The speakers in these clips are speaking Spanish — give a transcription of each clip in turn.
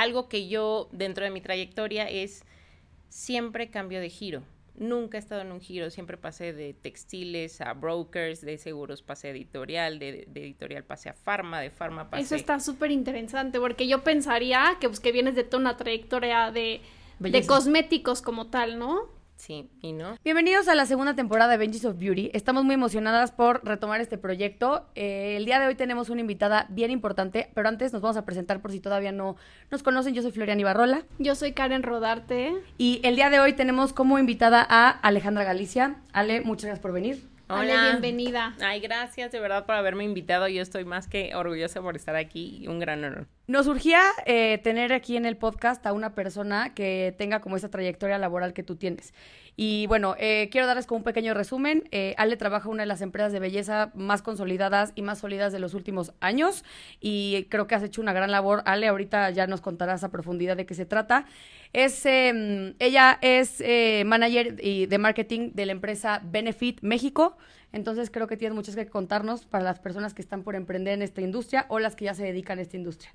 Algo que yo dentro de mi trayectoria es siempre cambio de giro. Nunca he estado en un giro, siempre pasé de textiles a brokers, de seguros pasé a editorial, de, de editorial pasé a farma, de farma pasé... Eso está súper interesante porque yo pensaría que, pues, que vienes de toda una trayectoria de, de cosméticos como tal, ¿no? Sí, y no. Bienvenidos a la segunda temporada de Benji's of Beauty. Estamos muy emocionadas por retomar este proyecto. Eh, el día de hoy tenemos una invitada bien importante, pero antes nos vamos a presentar por si todavía no nos conocen. Yo soy Florian Ibarrola Yo soy Karen Rodarte. y el día de hoy tenemos como invitada a Alejandra Galicia. Ale, muchas gracias por venir. Ale, bienvenida. Ay, gracias de verdad por haberme invitado. Yo estoy más que orgullosa por estar aquí. Un gran honor. Nos surgía eh, tener aquí en el podcast a una persona que tenga como esa trayectoria laboral que tú tienes. Y bueno, eh, quiero darles como un pequeño resumen. Eh, Ale trabaja en una de las empresas de belleza más consolidadas y más sólidas de los últimos años y creo que has hecho una gran labor. Ale, ahorita ya nos contarás a profundidad de qué se trata. Es, eh, ella es manager y de marketing de la empresa Benefit México. Entonces creo que tienes muchas que contarnos para las personas que están por emprender en esta industria o las que ya se dedican a esta industria.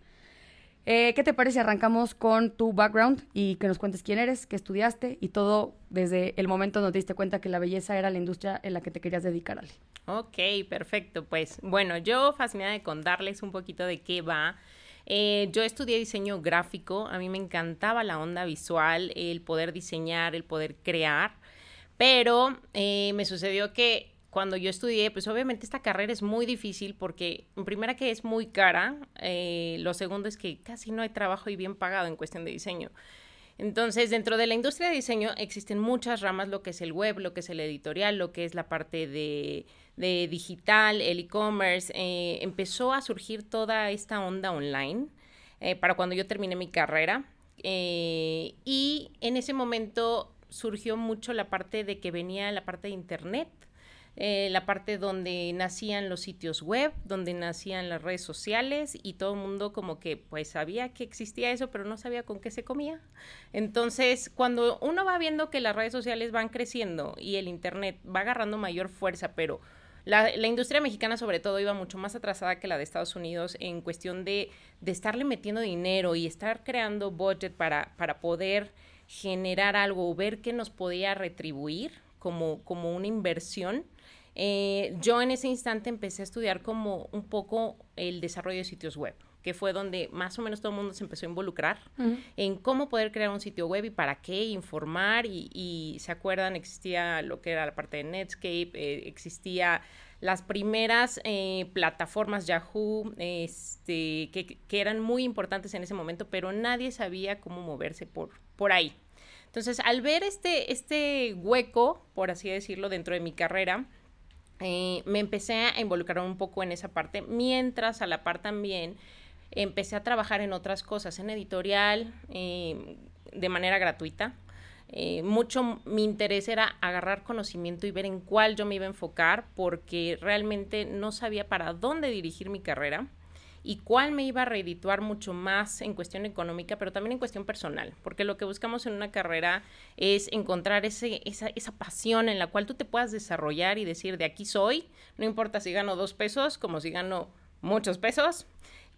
Eh, ¿Qué te parece? Arrancamos con tu background y que nos cuentes quién eres, qué estudiaste y todo desde el momento donde te diste cuenta que la belleza era la industria en la que te querías dedicar, Ale. Ok, perfecto. Pues bueno, yo fascinada de contarles un poquito de qué va. Eh, yo estudié diseño gráfico, a mí me encantaba la onda visual, el poder diseñar, el poder crear, pero eh, me sucedió que cuando yo estudié, pues obviamente esta carrera es muy difícil porque, en primera que es muy cara, eh, lo segundo es que casi no hay trabajo y bien pagado en cuestión de diseño. Entonces, dentro de la industria de diseño existen muchas ramas, lo que es el web, lo que es el editorial, lo que es la parte de, de digital, el e-commerce. Eh, empezó a surgir toda esta onda online eh, para cuando yo terminé mi carrera. Eh, y en ese momento surgió mucho la parte de que venía la parte de internet. Eh, la parte donde nacían los sitios web, donde nacían las redes sociales y todo el mundo como que pues sabía que existía eso, pero no sabía con qué se comía. Entonces, cuando uno va viendo que las redes sociales van creciendo y el Internet va agarrando mayor fuerza, pero la, la industria mexicana sobre todo iba mucho más atrasada que la de Estados Unidos en cuestión de, de estarle metiendo dinero y estar creando budget para, para poder generar algo ver qué nos podía retribuir como, como una inversión. Eh, yo en ese instante empecé a estudiar como un poco el desarrollo de sitios web, que fue donde más o menos todo el mundo se empezó a involucrar en cómo poder crear un sitio web y para qué, informar y, y se acuerdan, existía lo que era la parte de Netscape, eh, existía las primeras eh, plataformas Yahoo, este, que, que eran muy importantes en ese momento, pero nadie sabía cómo moverse por, por ahí. Entonces, al ver este, este hueco, por así decirlo, dentro de mi carrera, eh, me empecé a involucrar un poco en esa parte, mientras a la par también empecé a trabajar en otras cosas, en editorial, eh, de manera gratuita. Eh, mucho mi interés era agarrar conocimiento y ver en cuál yo me iba a enfocar, porque realmente no sabía para dónde dirigir mi carrera y cuál me iba a redituar mucho más en cuestión económica, pero también en cuestión personal, porque lo que buscamos en una carrera es encontrar ese, esa, esa pasión en la cual tú te puedas desarrollar y decir, de aquí soy, no importa si gano dos pesos, como si gano muchos pesos,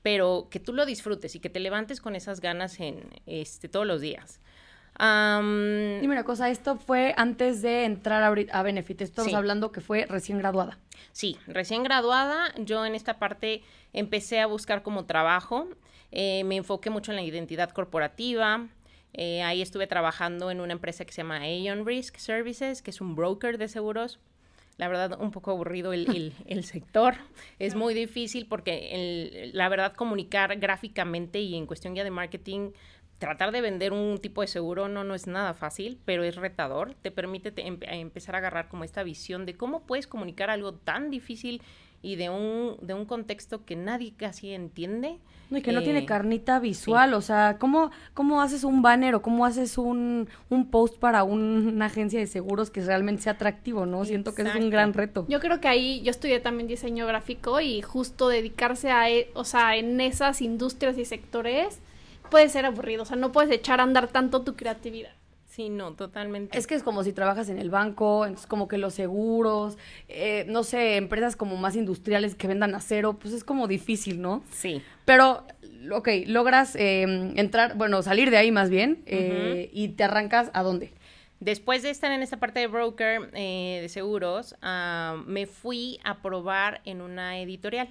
pero que tú lo disfrutes y que te levantes con esas ganas en este, todos los días. Am, Dime una cosa, esto fue antes de entrar a, a Benefit. Estamos Sí. hablando que fue recién graduada. Sí, recién graduada, yo en esta parte empecé a buscar como trabajo, eh, me enfoqué mucho en la identidad corporativa, eh, ahí estuve trabajando en una empresa que se llama Aeon Risk Services, que es un broker de seguros. La verdad, un poco aburrido el, el- el sector. Es muy difícil porque, el- la verdad, comunicar gráficamente y en cuestión ya de marketing, tratar de vender un tipo de seguro no, no es nada fácil, pero es retador. Te permite te- em- empezar a agarrar como esta visión de cómo puedes comunicar algo tan difícil y de un, de un contexto que nadie casi entiende. y que no tiene Eh, carnita visual, o sea, ¿cómo, ¿cómo haces un banner o cómo haces un, un post para un- una agencia de seguros que realmente sea atractivo, ¿no? Siento que es un gran reto. Yo creo que ahí yo estudié también diseño gráfico y justo dedicarse a, e- o sea, en esas industrias y sectores puede ser aburrido, o sea, no puedes echar a andar tanto tu creatividad. Sí, no, totalmente. Es que es como si trabajas en el banco, entonces como que los seguros, eh, no sé, empresas como más industriales que vendan acero, pues es como difícil, ¿no? Sí. Pero, ok, logras eh, entrar, bueno, salir de ahí más bien, eh, y te arrancas a dónde. Después de estar en esta parte de broker eh, de seguros, ah, me fui a probar en una editorial.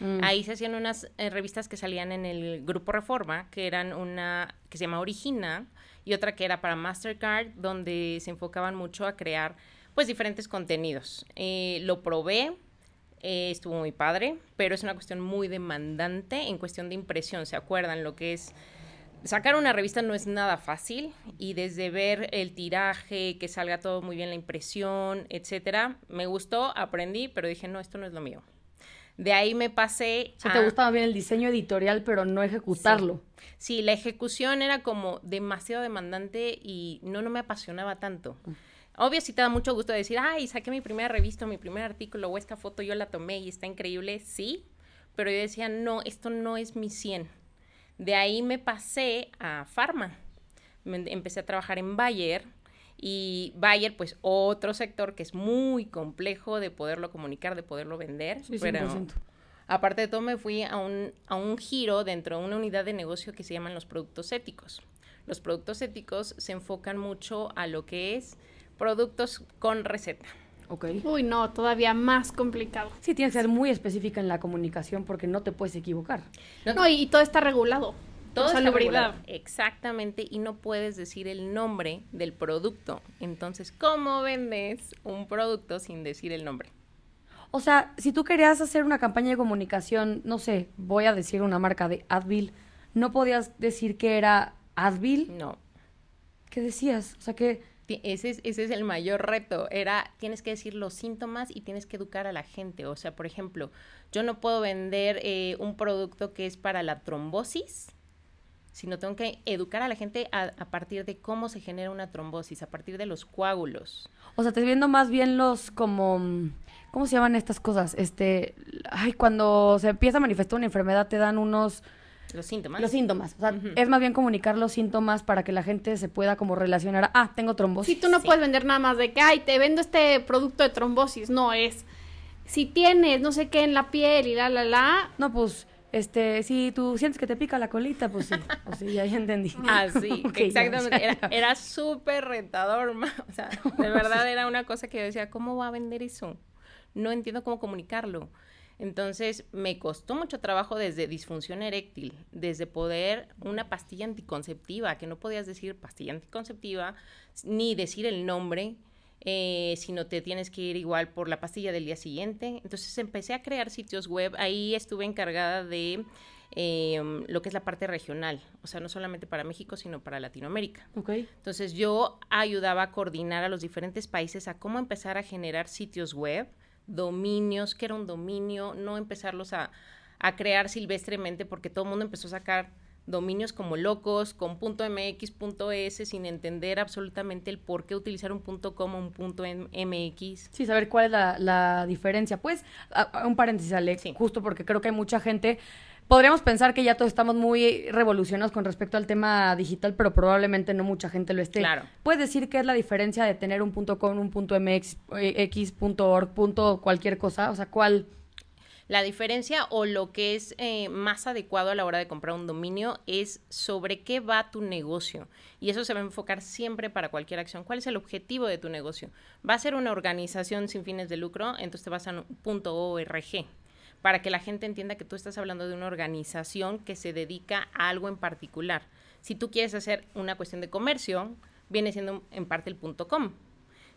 Mm. Ahí se hacían unas eh, revistas que salían en el Grupo Reforma, que eran una que se llama Origina y otra que era para Mastercard, donde se enfocaban mucho a crear pues diferentes contenidos. Eh, lo probé, eh, estuvo muy padre, pero es una cuestión muy demandante en cuestión de impresión. ¿Se acuerdan lo que es? Sacar una revista no es nada fácil y desde ver el tiraje, que salga todo muy bien la impresión, etcétera, me gustó, aprendí, pero dije, no, esto no es lo mío. De ahí me pasé O sea, a... te gustaba bien el diseño editorial, pero no ejecutarlo. Sí, la ejecución era como demasiado demandante y no, no me apasionaba tanto. Obvio, sí te da mucho gusto decir, ay, saqué mi primera revista, mi primer artículo, o esta foto yo la tomé y está increíble, sí, pero yo decía, no, esto no es mi 100. De ahí me pasé a Pharma. Me- empecé a trabajar en Bayer y Bayer, pues otro sector que es muy complejo de poderlo comunicar, de poderlo vender. Sí, pero 100%. Aparte de todo, me fui a un, a un giro dentro de una unidad de negocio que se llaman los productos éticos. Los productos éticos se enfocan mucho a lo que es productos con receta. Ok. Uy, no, todavía más complicado. Sí, tienes que ser muy específica en la comunicación porque no te puedes equivocar. No, y, y todo está regulado. Todo está regulado. Exactamente, y no puedes decir el nombre del producto. Entonces, ¿cómo vendes un producto sin decir el nombre? O sea, si tú querías hacer una campaña de comunicación, no sé, voy a decir una marca de Advil, ¿no podías decir que era Advil? No. ¿Qué decías? O sea, que... Ese es, ese es el mayor reto. Era, tienes que decir los síntomas y tienes que educar a la gente. O sea, por ejemplo, yo no puedo vender eh, un producto que es para la trombosis, sino tengo que educar a la gente a, a partir de cómo se genera una trombosis, a partir de los coágulos. O sea, te viendo más bien los como... ¿Cómo se llaman estas cosas? Este... Ay, cuando se empieza a manifestar una enfermedad te dan unos... Los síntomas. Los síntomas. O sea, es más bien comunicar los síntomas para que la gente se pueda como relacionar. a, Ah, tengo trombosis. Si tú no Sí. puedes vender nada más de que, ay, te vendo este producto de trombosis. No, es. Si tienes no sé qué en la piel y la, la, la. No, pues, este, si tú sientes que te pica la colita, pues sí. Pues sí, ya, ya entendí. Ah, ya, exactamente. ya, Era, era súper retador, ma- o sea, de verdad era una cosa que yo decía, ¿cómo va a vender eso? No entiendo cómo comunicarlo. Entonces, me costó mucho trabajo desde disfunción eréctil, desde poder una pastilla anticonceptiva, que no podías decir pastilla anticonceptiva, ni decir el nombre, eh, sino te tienes que ir igual por la pastilla del día siguiente. Entonces, empecé a crear sitios web. Ahí estuve encargada de eh, lo que es la parte regional, o sea, no solamente para México, sino para Latinoamérica. Entonces yo ayudaba a coordinar a los diferentes países a cómo empezar a generar sitios web, dominios, que era un dominio, no empezarlos a, a crear silvestremente porque todo el mundo empezó a sacar dominios como locos, con punto .mx, punto .es, sin entender absolutamente el por qué utilizar un punto .com o un .mx. Sí, saber cuál es la, la diferencia. Pues, a- a un paréntesis, Alex, Sí. justo porque creo que hay mucha gente. Podríamos pensar que ya todos estamos muy revolucionados con respecto al tema digital, pero probablemente no mucha gente lo esté. Claro. ¿Puedes decir qué es la diferencia de tener un punto .com, un punto .mx, eh, x, punto .org, punto cualquier cosa? O sea, ¿cuál? La diferencia o lo que es eh, más adecuado a la hora de comprar un dominio es sobre qué va tu negocio. Y eso se va a enfocar siempre para cualquier acción. ¿Cuál es el objetivo de tu negocio? Va a ser una organización sin fines de lucro, entonces te vas a .org para que la gente entienda que tú estás hablando de una organización que se dedica a algo en particular. Si tú quieres hacer una cuestión de comercio, viene siendo en parte el .com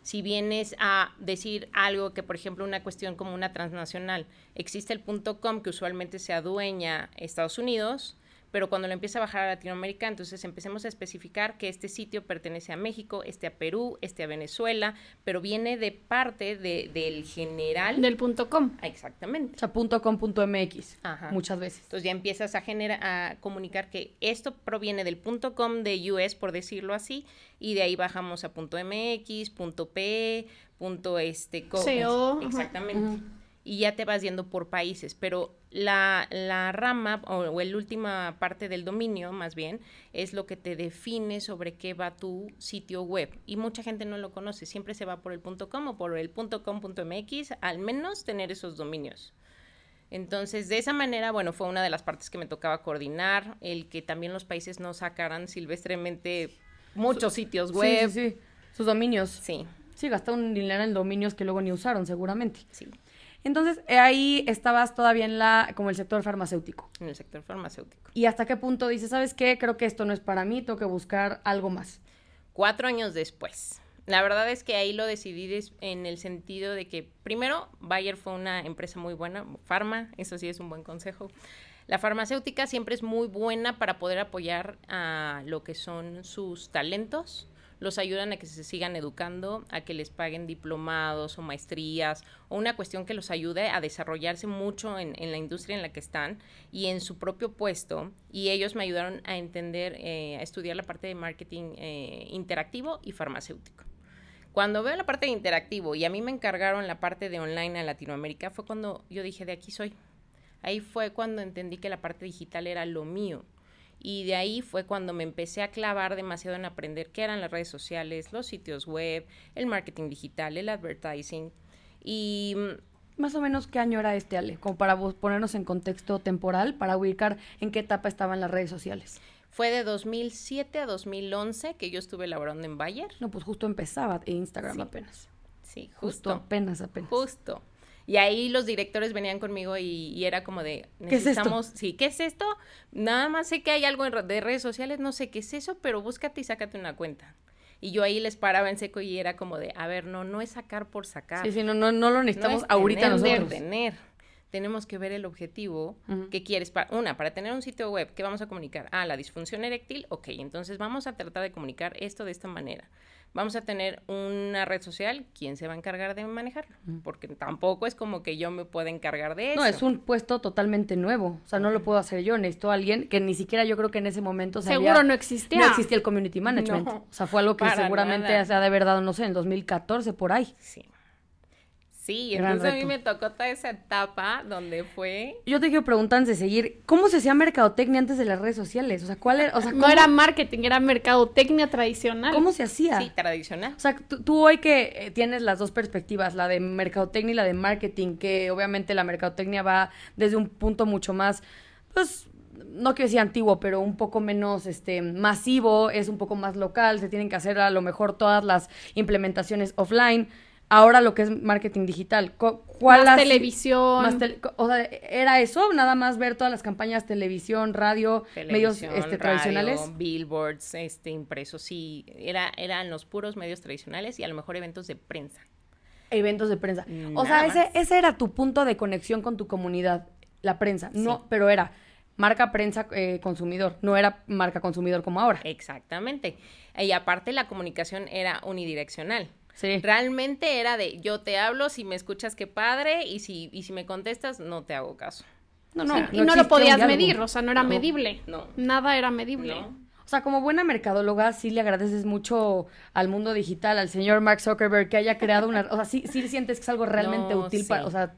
si vienes a decir algo que, por ejemplo, una cuestión como una transnacional, existe el punto .com que usualmente se adueña Estados Unidos, pero cuando lo empieza a bajar a Latinoamérica, entonces empecemos a especificar que este sitio pertenece a México, este a Perú, este a Venezuela, pero viene de parte de, del general. Del punto .com. Ah, exactamente. O sea, punto .com, punto .mx, Ajá. muchas veces. Entonces ya empiezas a generar, a comunicar que esto proviene del punto .com de US, por decirlo así, y de ahí bajamos a punto .mx, punto .p, punto este... co- CO, Exactamente. Y ya te vas yendo por países, pero la, la rama o, o la última parte del dominio, más bien, es lo que te define sobre qué va tu sitio web. Y mucha gente no lo conoce, siempre se va por el punto .com o por el punto .com, punto .mx, al menos tener esos dominios. Entonces, de esa manera, bueno, fue una de las partes que me tocaba coordinar, el que también los países no sacaran silvestremente muchos sitios Sí, web. sí, sí. Sus dominios. Sí, Sí, gastaron dinero en dominios que luego ni usaron, seguramente. sí, Entonces, eh, ahí estabas todavía en la, como el sector farmacéutico. en el sector farmacéutico. ¿Y hasta qué punto dices, sabes qué? Creo que esto no es para mí, tengo que buscar algo más. Cuatro años después. La verdad es que ahí lo decidí en el sentido de que, primero, Bayer fue una empresa muy buena, Pharma, eso sí es un buen consejo. La farmacéutica siempre es muy buena para poder apoyar a lo que son sus talentos. Los ayudan a que se sigan educando, a que les paguen diplomados o maestrías, o una cuestión que los ayude a desarrollarse mucho en, la industria en la que están y en su propio puesto. Y ellos me ayudaron a entender, eh, a estudiar la parte de marketing eh, interactivo y farmacéutico. Cuando veo la parte de interactivo y a mí me encargaron la parte de online en Latinoamérica, fue cuando yo dije, de aquí soy. Ahí fue cuando entendí que la parte digital era lo mío. Y de ahí fue cuando me empecé a clavar demasiado en aprender qué eran las redes sociales, los sitios web, el marketing digital, el advertising. Y mm, Más o menos, ¿qué año era este, Ale? Como para ponernos en contexto temporal, para ubicar en qué etapa estaban las redes sociales. fue de 2007 a 2011 que yo estuve laborando en Bayer. No, pues justo empezaba Instagram Sí. apenas. Sí, Justo justo. apenas, apenas. Justo. Y ahí los directores venían conmigo y, y era como de, ¿Qué es esto? necesitamos, sí, ¿qué es esto? Nada más sé que hay algo de redes sociales, no sé qué es eso, pero búscate y sácate una cuenta. Y yo ahí les paraba en seco y era como de, a ver, no, no es sacar por sacar. Sí, sí, no, no, no lo No necesitamos es ahorita tener, nosotros. tener. Tenemos que ver el objetivo que quieres. Para, una, para tener un sitio web, ¿qué vamos a comunicar? Ah, la disfunción eréctil, ok, entonces vamos a tratar de comunicar esto de esta manera. Vamos a tener una red social, ¿quién se va a encargar de manejarlo? Porque tampoco es como que yo me pueda encargar de eso. No, es un puesto totalmente nuevo. O sea, no lo puedo hacer yo. Necesito a alguien que ni siquiera yo creo que en ese momento se Seguro no existía. No existía el community management. No, o sea, fue algo que seguramente nada. se ha de haber dado, no sé, en 2014, por ahí. Sí. Sí, Gran entonces a mí me tocó toda esa etapa donde fue... Yo te quiero preguntar antes de seguir, ¿cómo se hacía mercadotecnia antes de las redes sociales? O sea, ¿cuál era? O sea, No ¿cómo, era marketing, era mercadotecnia tradicional. ¿cómo se hacía? Sí, tradicional. O sea, tú, tú hoy que eh, tienes las dos perspectivas, la de mercadotecnia y la de marketing, que obviamente la mercadotecnia va desde un punto mucho más, pues, no quiero decir antiguo, pero un poco menos este masivo, es un poco más local, se tienen que hacer a lo mejor todas las implementaciones offline. Ahora lo que es marketing digital, cu- ¿cuál Más televisión. más tele- o sea, ¿era eso? Nada más ver todas las campañas, televisión, radio, medios este, radio, tradicionales. billboards, este, impresos, sí. Era, eran los puros medios tradicionales y a lo mejor eventos de prensa. Eventos de prensa. O sea, ese, ese era tu punto de conexión con tu comunidad, la prensa. No, Sí. pero era marca prensa eh, consumidor, no era marca consumidor como ahora. Exactamente. Y aparte la comunicación era unidireccional. Sí. Realmente era de yo te hablo, si me escuchas qué padre, y si, y si me contestas, no te hago caso. No, o no, sea, y no lo podías medir, o sea, no era No, medible. no. Nada era medible. ¿No? O sea, como buena mercadóloga, sí le agradeces mucho al mundo digital, al señor Mark Zuckerberg, que haya creado una... O sea, sí, sí sientes que es algo realmente No, útil sí. para... O sea,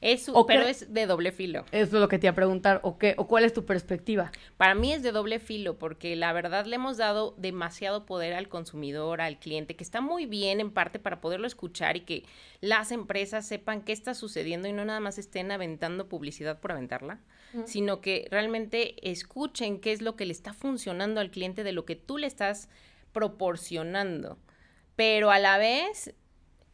Es, O pero es de doble filo. eso es lo que te iba a preguntar. ¿O, qué, ¿O cuál es tu perspectiva? Para mí es de doble filo porque la verdad le hemos dado demasiado poder al consumidor, al cliente, que está muy bien en parte para poderlo escuchar y que las empresas sepan qué está sucediendo y no nada más estén aventando publicidad por aventarla, sino que realmente escuchen qué es lo que le está funcionando al cliente de lo que tú le estás proporcionando. Pero a la vez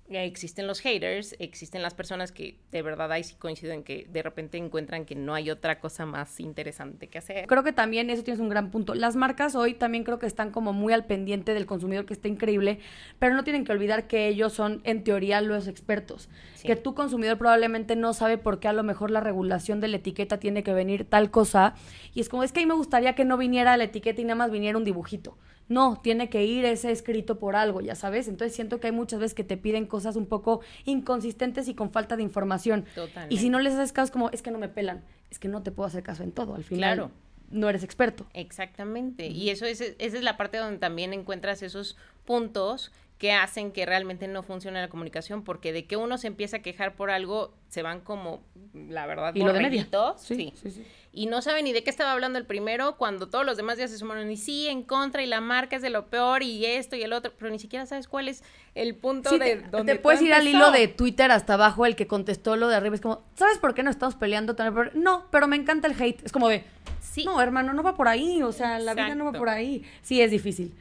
existen los haters, existen las personas que de verdad ahí sí coinciden que de repente encuentran que no hay otra cosa más interesante que hacer. Creo que también eso tienes un gran punto. Las marcas hoy también creo que están como muy al pendiente del consumidor, que está increíble, pero no tienen que olvidar que ellos son en teoría los expertos. Sí. Que tu consumidor probablemente no sabe por qué a lo mejor la regulación de la etiqueta tiene que venir tal cosa. Y es como, es que a mí me gustaría que no viniera la etiqueta y nada más viniera un dibujito. No, tiene que ir ese escrito por algo, ya sabes. Entonces siento que hay muchas veces que te piden cosas un poco inconsistentes y con falta de información. Totalmente. Y si no les haces caso, es como, es que no me pelan. Es que no te puedo hacer caso en todo. Al final, Claro. no eres experto. Exactamente. Y eso es, esa es la parte donde también encuentras esos puntos que hacen que realmente no funcione la comunicación, porque de que uno se empieza a quejar por algo, se van como, la verdad, Y lo de media. Sí, sí. sí, sí. Y no saben ni de qué estaba hablando el primero, cuando todos los demás ya se sumaron y sí, en contra, y la marca es de lo peor, y esto y el otro, pero ni siquiera sabes cuál es el punto de te, donde te puedes ir al hilo de Twitter hasta abajo, el que contestó lo de arriba. Es como, ¿sabes por qué no estamos peleando tan? No, pero me encanta el hate. Es como de, Sí. no, hermano, no va por ahí. O sea, la vida no va por ahí. Sí, es difícil.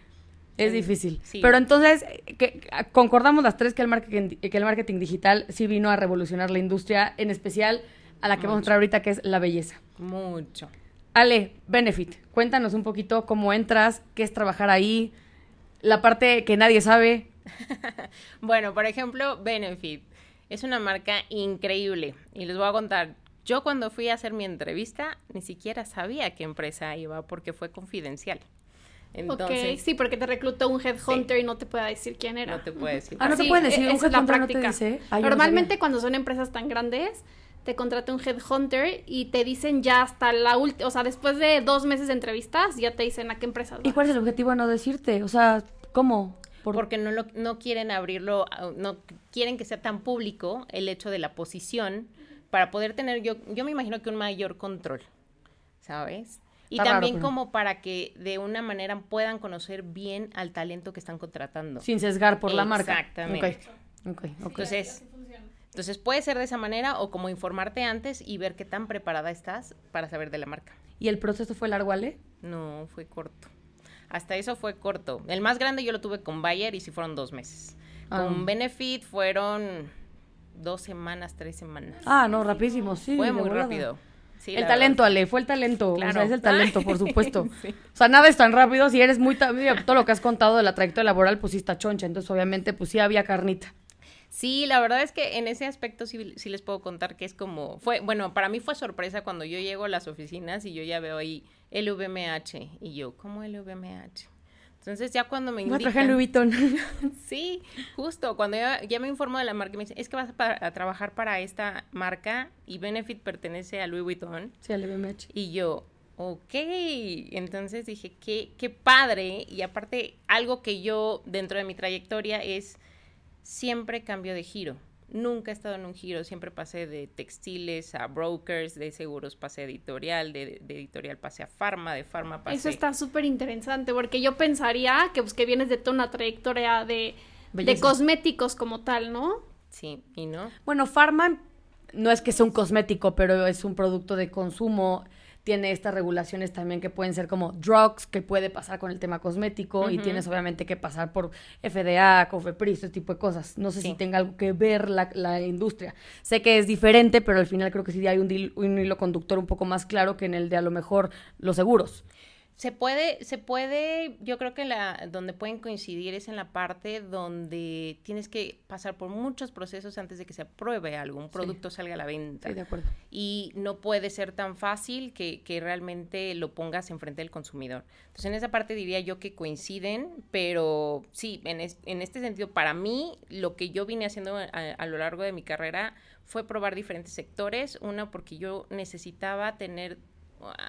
Es difícil. sí. Pero entonces, que, concordamos las tres que el, marketing, que el marketing digital sí vino a revolucionar la industria, en especial a la que vamos a entrar ahorita, que es la belleza. Mucho. Ale, Benefit, cuéntanos un poquito cómo entras, qué es trabajar ahí, la parte que nadie sabe. Bueno, por ejemplo, Benefit es una marca increíble y les voy a contar. Yo cuando fui a hacer mi entrevista ni siquiera sabía qué empresa iba porque fue confidencial. Entonces, ok, sí, porque te reclutó un headhunter y no te puede decir quién era. no te puedo decir. Ah, no te Sí, pueden e- decir, un esa es la headhunter no te práctica. dice. No Normalmente cuando son empresas tan grandes, te contrata un headhunter y te dicen ya hasta la última, o sea, después de dos meses de entrevistas, ya te dicen a qué empresas ¿Y cuál es el objetivo de no decirte? O sea, ¿cómo? Por- porque no, lo, no quieren abrirlo, no quieren que sea tan público el hecho de la posición para poder tener, yo, yo me imagino que un mayor control, ¿sabes? Y Está raro, también pero- como para que de una manera puedan conocer bien al talento que están contratando. Sin sesgar por la marca. Exactamente. Ok, ok, ok. Entonces, entonces puede ser de esa manera o como informarte antes y ver qué tan preparada estás para saber de la marca. ¿Y el proceso fue largo, Ale? No, fue corto. Hasta eso fue corto. El más grande yo lo tuve con Bayer y sí fueron dos meses. Ah. Con Benefit fueron dos semanas, tres semanas. Ah, no, rapidísimo, sí. fue muy volada. rápido. Sí, el talento, verdad. Ale, fue el talento. O sea, es el talento, por supuesto. Sí. O sea, nada es tan rápido. Si eres muy... Todo lo que has contado de la trayectoria laboral, pues sí está choncha. Entonces, obviamente, pues sí había carnita. Sí, la verdad es que en ese aspecto sí, sí les puedo contar que es como, fue, bueno, para mí fue sorpresa cuando yo llego a las oficinas y yo ya veo ahí LVMH y yo, ¿cómo LVMH? Entonces ya cuando me indican, trabajar en Louis Vuitton. sí, justo, cuando ya, ya me informo de la marca me dicen, es que vas a trabajar para esta marca y Benefit pertenece a Louis Vuitton sí, al BMH. y yo, ok, entonces dije, qué, qué padre. Y aparte, algo que yo dentro de mi trayectoria es siempre cambio de giro. Nunca he estado en un giro, siempre pasé de textiles a brokers, de seguros pasé a editorial, de, de editorial pasé a farma, de farma pasé... Eso está súper interesante porque yo pensaría que, pues, que vienes de toda una trayectoria de, de cosméticos como tal, ¿no? Sí, y no. Bueno, Pharma no es que sea un cosmético, pero es un producto de consumo. Tiene estas regulaciones también que pueden ser como drugs, que puede pasar con el tema cosmético, y tienes obviamente que pasar por FDA, COFEPRIS, ese tipo de cosas. No sé si tenga algo que ver la, la industria. Sé que es diferente, pero al final creo que sí hay un, un hilo conductor un poco más claro que en el de a lo mejor los seguros. Se puede, se puede, yo creo que la, donde pueden coincidir es en la parte donde tienes que pasar por muchos procesos antes de que se apruebe algo, un producto salga a la venta. Sí, de acuerdo. y no puede ser tan fácil que, que realmente lo pongas enfrente del consumidor. Entonces, en esa parte diría yo que coinciden, pero sí, en, es- en este sentido, para mí, lo que yo vine haciendo a, a lo largo de mi carrera fue probar diferentes sectores. Una, porque yo necesitaba tener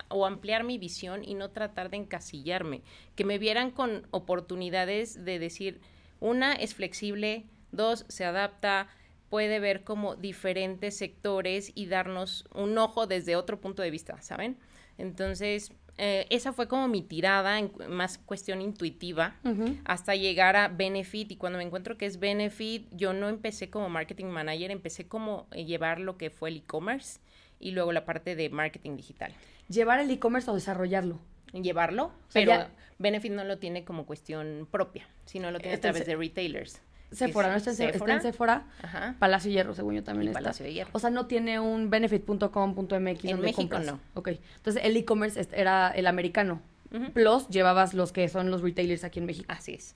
o- ampliar mi visión y no tratar de encasillarme, que me vieran con oportunidades de decir, una es flexible, dos se adapta, puede ver como diferentes sectores y darnos un ojo desde otro punto de vista, ¿saben? Entonces, eh, esa fue como mi tirada, en más cuestión intuitiva, hasta llegar a Benefit. Y cuando me encuentro que es Benefit, yo no empecé como marketing manager, empecé como llevar lo que fue el e-commerce y luego la parte de marketing digital. Llevar el e-commerce o desarrollarlo. Llevarlo, sea, pero ya- Benefit no lo tiene como cuestión propia, sino lo tiene Este a través de retailers. Sephora, ¿no? Está en, Sephora, está en Sephora Ajá. Palacio Hierro, según yo también Y está. Palacio de Hierro. O sea, no tiene un benefit.com.mx En donde México compras. no. Ok. Entonces, el e-commerce era el americano. Plus, llevabas los que son los retailers aquí en México. Así es.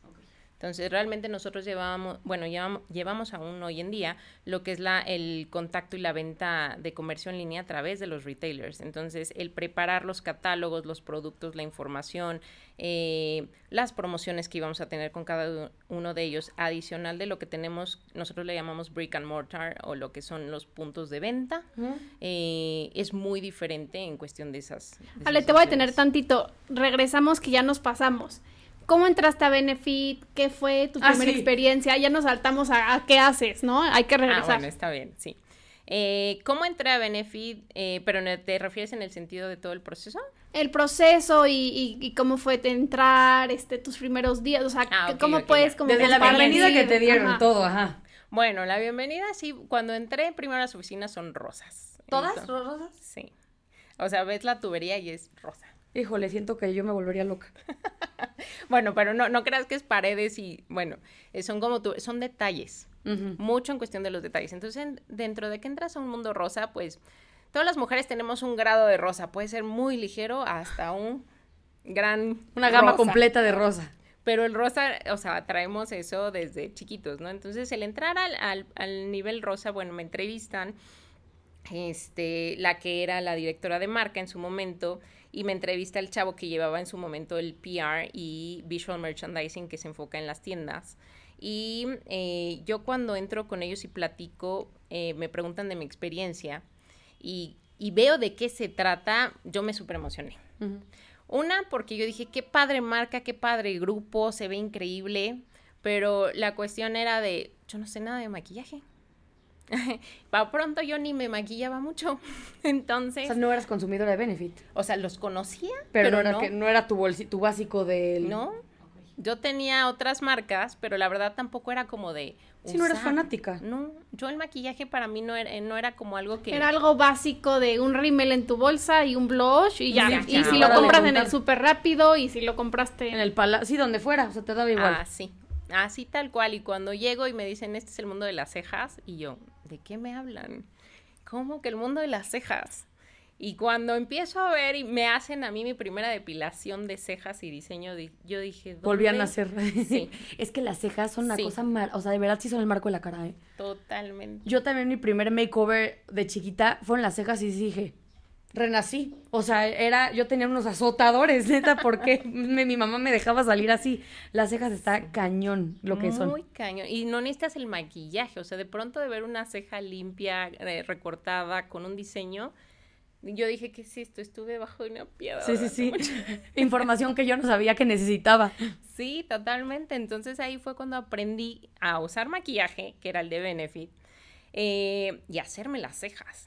Entonces, realmente nosotros llevábamos, bueno, llevamos, llevamos aún hoy en día lo que es la, el contacto y la venta de comercio en línea a través de los retailers. Entonces, el preparar los catálogos, los productos, la información, eh, las promociones que íbamos a tener con cada uno de ellos, adicional de lo que tenemos, nosotros le llamamos brick and mortar o lo que son los puntos de venta, eh, es muy diferente en cuestión de esas. de Ale, esas te voy a detener opciones. tantito. Regresamos que ya nos pasamos. ¿Cómo entraste a Benefit? ¿Qué fue tu Ah, primera sí. experiencia? Ya nos saltamos a, a qué haces, ¿no? Hay que Ah, regresar. bueno, está bien, sí. Eh, ¿Cómo entré a Benefit? Eh, ¿Pero te refieres en el sentido de todo el proceso? El proceso y, y- y cómo fue de entrar, este, tus primeros días, o sea, Ah, cómo puedes como Desde la bienvenida que te dieron, Ajá. todo, ajá. Bueno, la bienvenida, sí, cuando entré, primero las oficinas son rosas. ¿Todas Entonces, rosas? Sí. O sea, ves la tubería y es rosa. Híjole, siento que yo me volvería loca. Bueno, pero no, no creas que es paredes y, bueno, eh, son como tu, son detalles. Mucho en cuestión de los detalles. Entonces, en- dentro de que entras a un mundo rosa, pues todas las mujeres tenemos un grado de rosa. Puede ser muy ligero hasta un gran... Una gama rosa. completa de rosa. Pero el rosa, o sea, traemos eso desde chiquitos, ¿no? Entonces, el entrar al, al, al nivel rosa, bueno, me entrevistan, este, la que era la directora de marca en su momento, y me entrevista el chavo que llevaba en su momento el PR y Visual Merchandising, que se enfoca en las tiendas. Y eh, yo cuando entro con ellos y platico, eh, me preguntan de mi experiencia y, y veo de qué se trata, yo me súper emocioné. Ujú. Una, porque yo dije, qué padre marca, qué padre grupo, se ve increíble, pero la cuestión era de, yo no sé nada de maquillaje. Para pronto yo ni me maquillaba mucho. Entonces, O sea, no eras consumidora de Benefit. o sea, los conocía, Pero, pero, no, era no, Que, no era tu, tu básico del... no. Yo tenía otras marcas, pero la verdad tampoco era como de. Sí, no eras fanática. No, yo el maquillaje para mí no era, no era como algo que. Era algo básico de un rímel en tu bolsa y un blush y ya. Sí, y ya. si lo compras en el súper rápido y si lo compraste En el palacio, sí, donde fuera, o sea, te daba igual. Así, así tal cual. Y cuando llego y me dicen, este es el mundo de las cejas, y yo, ¿de qué me hablan? ¿Cómo que el mundo de las cejas? Y cuando empiezo a ver y me hacen a mí mi primera depilación de cejas y diseño, di- yo dije, ¿dónde? Volvían a hacer. Sí. es que las cejas son una Sí. cosa mal, o sea, de verdad sí son el marco de la cara, ¿eh? Totalmente. Yo también mi primer makeover de chiquita fueron las cejas y dije, renací. O sea, era, yo tenía unos azotadores, neta, porque me- mi mamá me dejaba salir así. Las cejas está cañón lo que son. Muy cañón. Y no necesitas el maquillaje, o sea, de pronto de ver una ceja limpia, eh, recortada, con un diseño, yo dije, ¿qué es esto? Estuve bajo de una piedra. Sí, sí, sí. mucho Información que yo no sabía que necesitaba. Sí, totalmente. Entonces ahí fue cuando aprendí a usar maquillaje, que era el de Benefit, eh, y hacerme las cejas.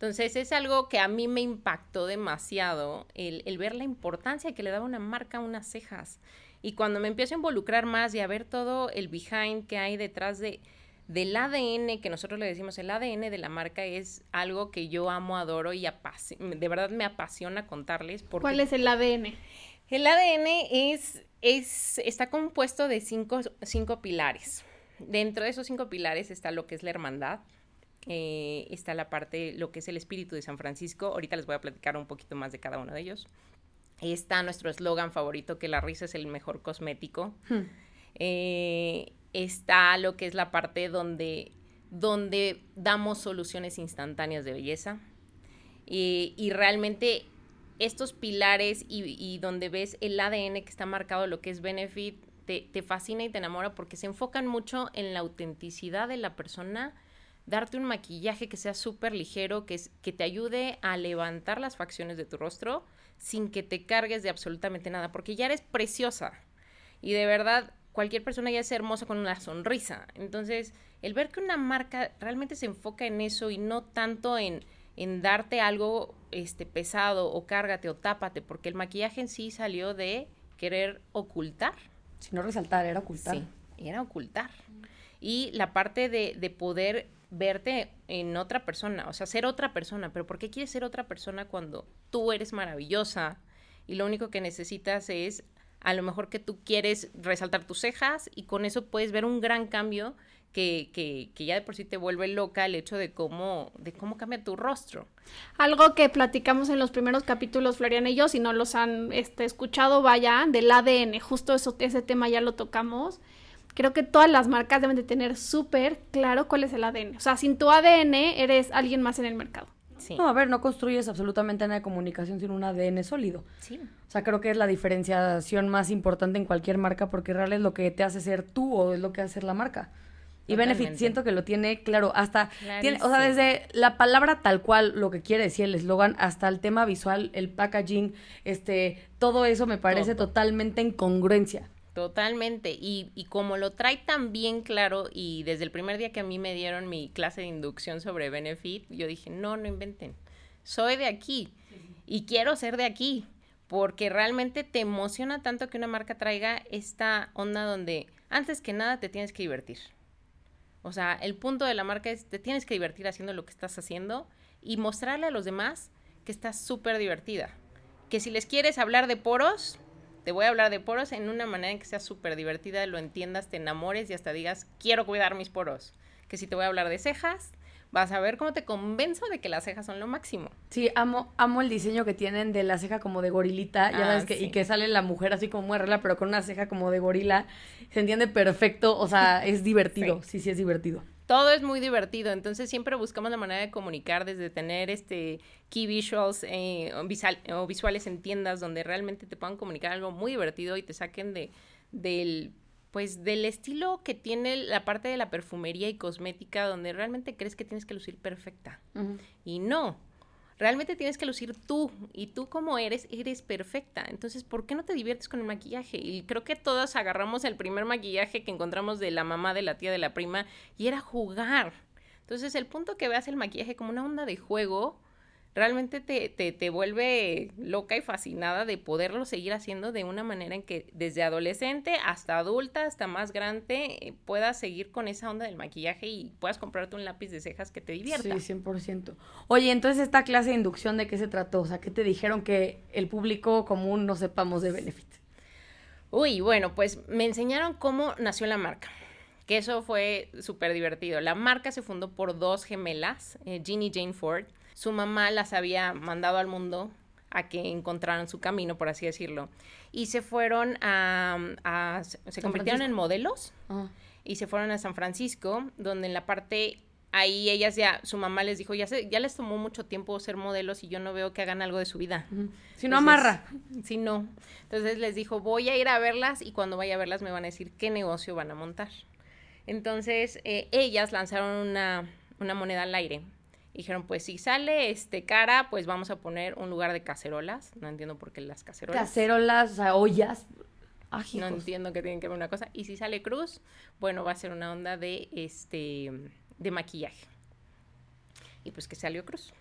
Entonces es algo que a mí me impactó demasiado, el, el ver la importancia que le daba una marca a unas cejas. Y cuando me empiezo a involucrar más y a ver todo el behind que hay detrás de, del ADN, que nosotros le decimos, el ADN de la marca es algo que yo amo, adoro y de verdad me apasiona contarles. Porque ¿Cuál es el ADN? el ADN es, es, está compuesto de cinco, cinco pilares. Dentro de esos cinco pilares está lo que es la hermandad, eh, está la parte, lo que es el espíritu de San Francisco. Ahorita les voy a platicar un poquito más de cada uno de ellos. Está nuestro eslogan favorito, que la risa es el mejor cosmético. Hmm. Eh, está lo que es la parte donde, donde damos soluciones instantáneas de belleza. Y, y realmente estos pilares y, y donde ves el ADN que está marcado, lo que es Benefit, te, te fascina y te enamora porque se enfocan mucho en la autenticidad de la persona, darte un maquillaje que sea súper ligero, que, es- que te ayude a levantar las facciones de tu rostro sin que te cargues de absolutamente nada, porque ya eres preciosa. Y de verdad, cualquier persona ya es hermosa con una sonrisa. Entonces, el ver que una marca realmente se enfoca en eso y no tanto en, en darte algo este, pesado o cárgate o tápate, porque el maquillaje en sí salió de querer ocultar. Si no resaltar, era ocultar. Sí, era ocultar. Y la parte de, de poder verte en otra persona, o sea, ser otra persona, pero ¿por qué quieres ser otra persona cuando tú eres maravillosa y lo único que necesitas es a lo mejor que tú quieres resaltar tus cejas y con eso puedes ver un gran cambio que, que, que, ya de por sí te vuelve loca el hecho de cómo, de cómo cambia tu rostro. Algo que platicamos en los primeros capítulos, Floriana y yo, si no los han este, escuchado, vaya, del ADN, justo eso, ese tema ya lo tocamos. Creo que todas las marcas deben de tener súper claro cuál es el ADN. O sea, sin tu ADN eres alguien más en el mercado. Sí. No, a ver, no construyes absolutamente nada de comunicación sin un ADN sólido. Sí. O sea, creo que es la diferenciación más importante en cualquier marca porque realmente es lo que te hace ser tú o es lo que hace ser la marca. Y Benefit siento que lo tiene claro, hasta tiene, o sea, desde la palabra tal cual, lo que quiere decir el eslogan, hasta el tema visual, el packaging, este, todo eso me parece totalmente en congruencia. Totalmente. Y, y como lo trae tan bien claro, y desde el primer día que a mí me dieron mi clase de inducción sobre Benefit, yo dije, no, no inventen. Soy de aquí y quiero ser de aquí, porque realmente te emociona tanto que una marca traiga esta onda donde antes que nada te tienes que divertir. O sea, el punto de la marca es te tienes que divertir haciendo lo que estás haciendo y mostrarle a los demás que estás súper divertida. Que si les quieres hablar de poros, te voy a hablar de poros en una manera en que sea súper divertida, lo entiendas, te enamores y hasta digas, quiero cuidar mis poros. Que si te voy a hablar de cejas, vas a ver cómo te convenzo de que las cejas son lo máximo. Sí, amo, amo el diseño que tienen de la ceja como de gorilita, ya ah, que, y que sale la mujer así como muy regla, pero con una ceja como de gorila. Se entiende perfecto, o sea, es divertido, sí, sí, es divertido. Todo es muy divertido, entonces siempre buscamos la manera de comunicar desde tener este key visuals eh, o, visuales en tiendas donde realmente te puedan comunicar algo muy divertido y te saquen de del pues del estilo que tiene la parte de la perfumería y cosmética donde realmente crees que tienes que lucir perfecta. Y no, realmente tienes que lucir tú y tú como eres, eres perfecta. Entonces, ¿por qué no te diviertes con el maquillaje? Y creo que todos agarramos el primer maquillaje que encontramos de la mamá, de la tía, de la prima y era jugar. Entonces, el punto que veas el maquillaje como una onda de juego, realmente te, te, te, vuelve loca y fascinada de poderlo seguir haciendo de una manera en que desde adolescente hasta adulta, hasta más grande, eh, puedas seguir con esa onda del maquillaje y puedas comprarte un lápiz de cejas que te divierta. Sí, 100%. Oye, entonces esta clase de inducción, ¿de qué se trató? O sea, ¿qué te dijeron que el público común no sepamos de Benefit? Uy, bueno, pues me enseñaron cómo nació la marca que eso fue súper divertido. La marca se fundó por dos gemelas, eh, Jean y Jane Ford, su mamá las había mandado al mundo a que encontraran su camino, por así decirlo. Y se fueron a, se convirtieron en modelos y se fueron a San Francisco, donde en la parte ahí ellas ya, su mamá les dijo, ya, ya les tomó mucho tiempo ser modelos y yo no veo que hagan algo de su vida. Si no amarra. Si no. Entonces les dijo, voy a ir a verlas y cuando vaya a verlas me van a decir qué negocio van a montar. Entonces eh, ellas lanzaron una, una moneda al aire dijeron, pues si sale este cara, pues vamos a poner un lugar de cacerolas. No entiendo por qué las cacerolas. Cacerolas, o sea, ollas. no entiendo que tienen que ver una cosa. Y si sale cruz, bueno, va a ser una onda de este de maquillaje. Y pues que salió cruz.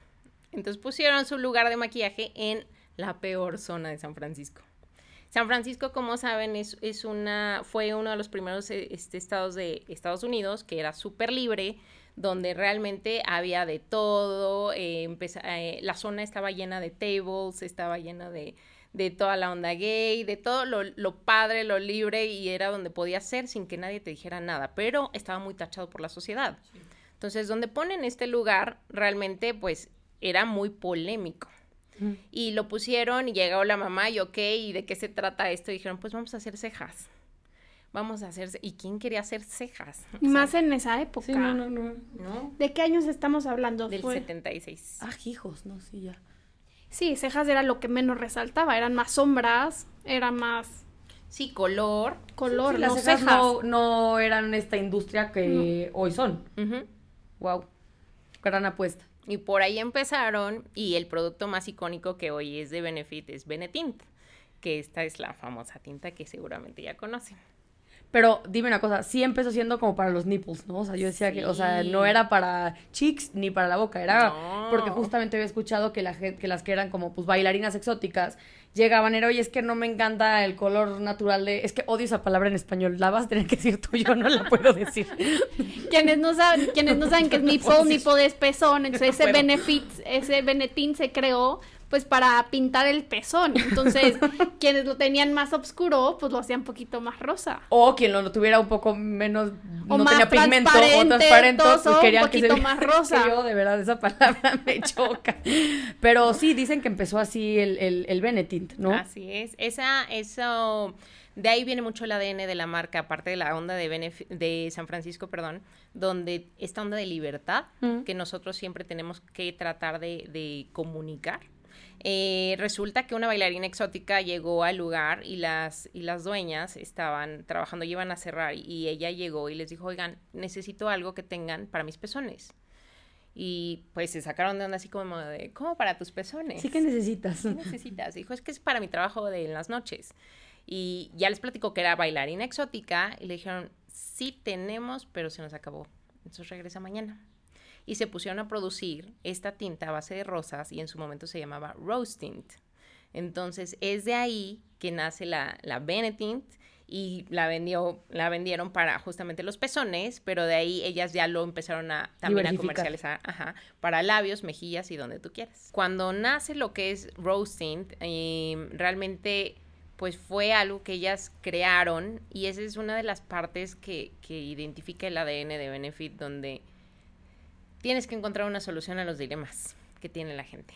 Entonces pusieron su lugar de maquillaje en la peor zona de San Francisco. San Francisco, como saben, es, es una, fue uno de los primeros este, estados de Estados Unidos que era súper libre, donde realmente había de todo, eh, eh, la zona estaba llena de tables, estaba llena de, de toda la onda gay, de todo lo, lo, padre, lo libre y era donde podía ser sin que nadie te dijera nada, pero estaba muy tachado por la sociedad. Entonces, donde ponen este lugar, realmente pues era muy polémico. Y lo pusieron y llegó la mamá y ok, ¿y de qué se trata esto? Y dijeron, pues vamos a hacer cejas vamos a hacer, ¿y quién quería hacer cejas? Más en esa época. Sí, no, no, no, ¿De qué años estamos hablando? Del 76. Ah, hijos, no, sí, ya. Sí, cejas era lo que menos resaltaba, eran más sombras, era más... Sí, color. Color, las cejas, No, eran esta industria que hoy son. Wow, gran apuesta. Y por ahí empezaron, y el producto más icónico que hoy es de Benefit es Benetint, que esta es la famosa tinta que seguramente ya conocen. Pero dime una cosa, sí empezó siendo como para los nipples, ¿no? O sea, yo decía que, o sea, no era para cheeks ni para la boca, era porque justamente había escuchado que, la, que las que eran como pues bailarinas exóticas llegaban, era, oye, es que no me encanta el color natural de, es que odio esa palabra en español, la vas a tener que decir tú, yo no la puedo decir. quienes no saben, quienes no saben que es nipple, nipple es pezón, entonces ese benefit, ese benetín se creó pues para pintar el pezón. Entonces, quienes lo tenían más oscuro, pues lo hacían un poquito más rosa. O quien lo tuviera un poco menos, O no más tenía pigmento o transparente, pues querían un que se poquito más rosa. que yo, de verdad, esa palabra me choca. Pero sí, dicen que empezó así el, el, el Benetint, ¿no? Así es. Esa, eso, de ahí viene mucho el ADN de la marca, aparte de la onda de, Benef- de San Francisco, perdón, donde esta onda de libertad Mm. que nosotros siempre tenemos que tratar de, de comunicar. Eh, resulta que una bailarina exótica llegó al lugar y las, y las dueñas estaban trabajando, y iban a cerrar y ella llegó y les dijo, oigan, necesito algo que tengan para mis pezones. Y pues se sacaron de onda así como de, ¿cómo para tus pezones? Sí que necesitas. ¿Qué necesitas? Dijo, es que es para mi trabajo de en las noches. Y ya les platicó que era bailarina exótica y le dijeron, sí tenemos, pero se nos acabó. Entonces regresa mañana. Y se pusieron a producir esta tinta a base de rosas y en su momento se llamaba Rose Tint. Entonces es de ahí que nace la, la Benetint y la, vendió, la vendieron para justamente los pezones, pero de ahí ellas ya lo empezaron a también a comercializar ajá, para labios, mejillas y donde tú quieras. Cuando nace lo que es Rose Tint, eh, realmente pues fue algo que ellas crearon y esa es una de las partes que, que identifica el ADN de Benefit, donde tienes que encontrar una solución a los dilemas que tiene la gente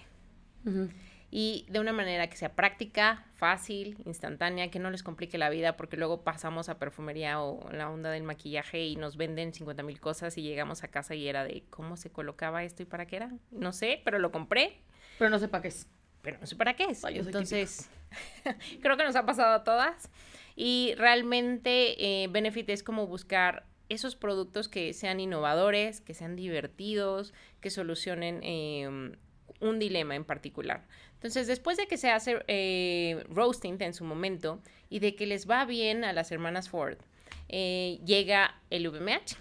y de una manera que sea práctica, fácil, instantánea, que no les complique la vida, porque luego pasamos a perfumería o la onda del maquillaje y nos venden 50 mil cosas y llegamos a casa y era de cómo se colocaba esto y para qué era. No sé, pero lo compré, Pero no sé para qué es. pero no sé para qué es. Ay, Entonces, creo que nos ha pasado a todas. Y realmente eh, Benefit es como buscar esos productos que sean innovadores, que sean divertidos, que solucionen eh, un dilema en particular. Entonces, después de que se hace eh, roasting en su momento y de que les va bien a las hermanas Ford, eh, llega el VMH.